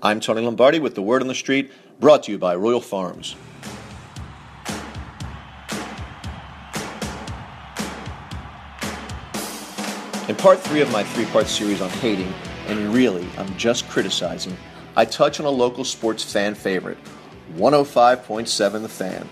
I'm Tony Lombardi with the Word on the Street, brought to you by Royal Farms. In part three of my three part series on hating, and really, I'm just criticizing, I touch on a local sports fan favorite, 105.7 The Fan.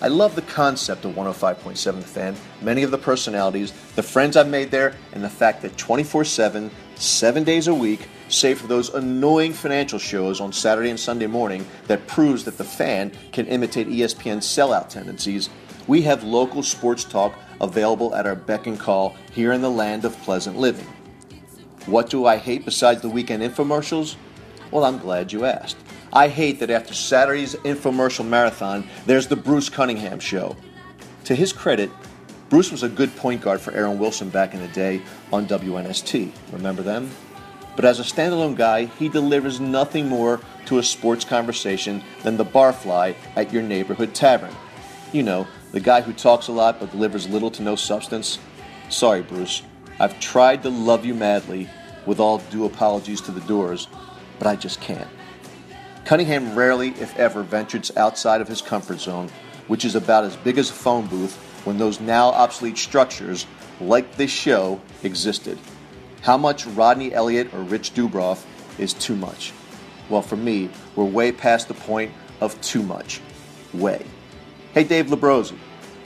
I love the concept of 105.7 The Fan, many of the personalities, the friends I've made there, and the fact that 24 7, seven days a week, save for those annoying financial shows on Saturday and Sunday morning that proves that the fan can imitate ESPN's sellout tendencies, we have local sports talk available at our beck and call here in the land of pleasant living. What do I hate besides the weekend infomercials? Well, I'm glad you asked. I hate that after Saturday's infomercial marathon, there's the Bruce Cunningham show. To his credit, Bruce was a good point guard for Aaron Wilson back in the day on WNST. Remember them? But as a standalone guy, he delivers nothing more to a sports conversation than the barfly at your neighborhood tavern. You know, the guy who talks a lot but delivers little to no substance. Sorry, Bruce. I've tried to love you madly, with all due apologies to the doors, but I just can't. Cunningham rarely, if ever, ventures outside of his comfort zone, which is about as big as a phone booth when those now obsolete structures, like this show, existed. How much Rodney Elliott or Rich Dubroff is too much? Well, for me, we're way past the point of too much. Way. Hey, Dave Labrozzi,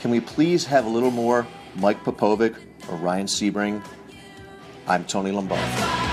can we please have a little more Mike Popovic or Ryan Sebring? I'm Tony Lombardi.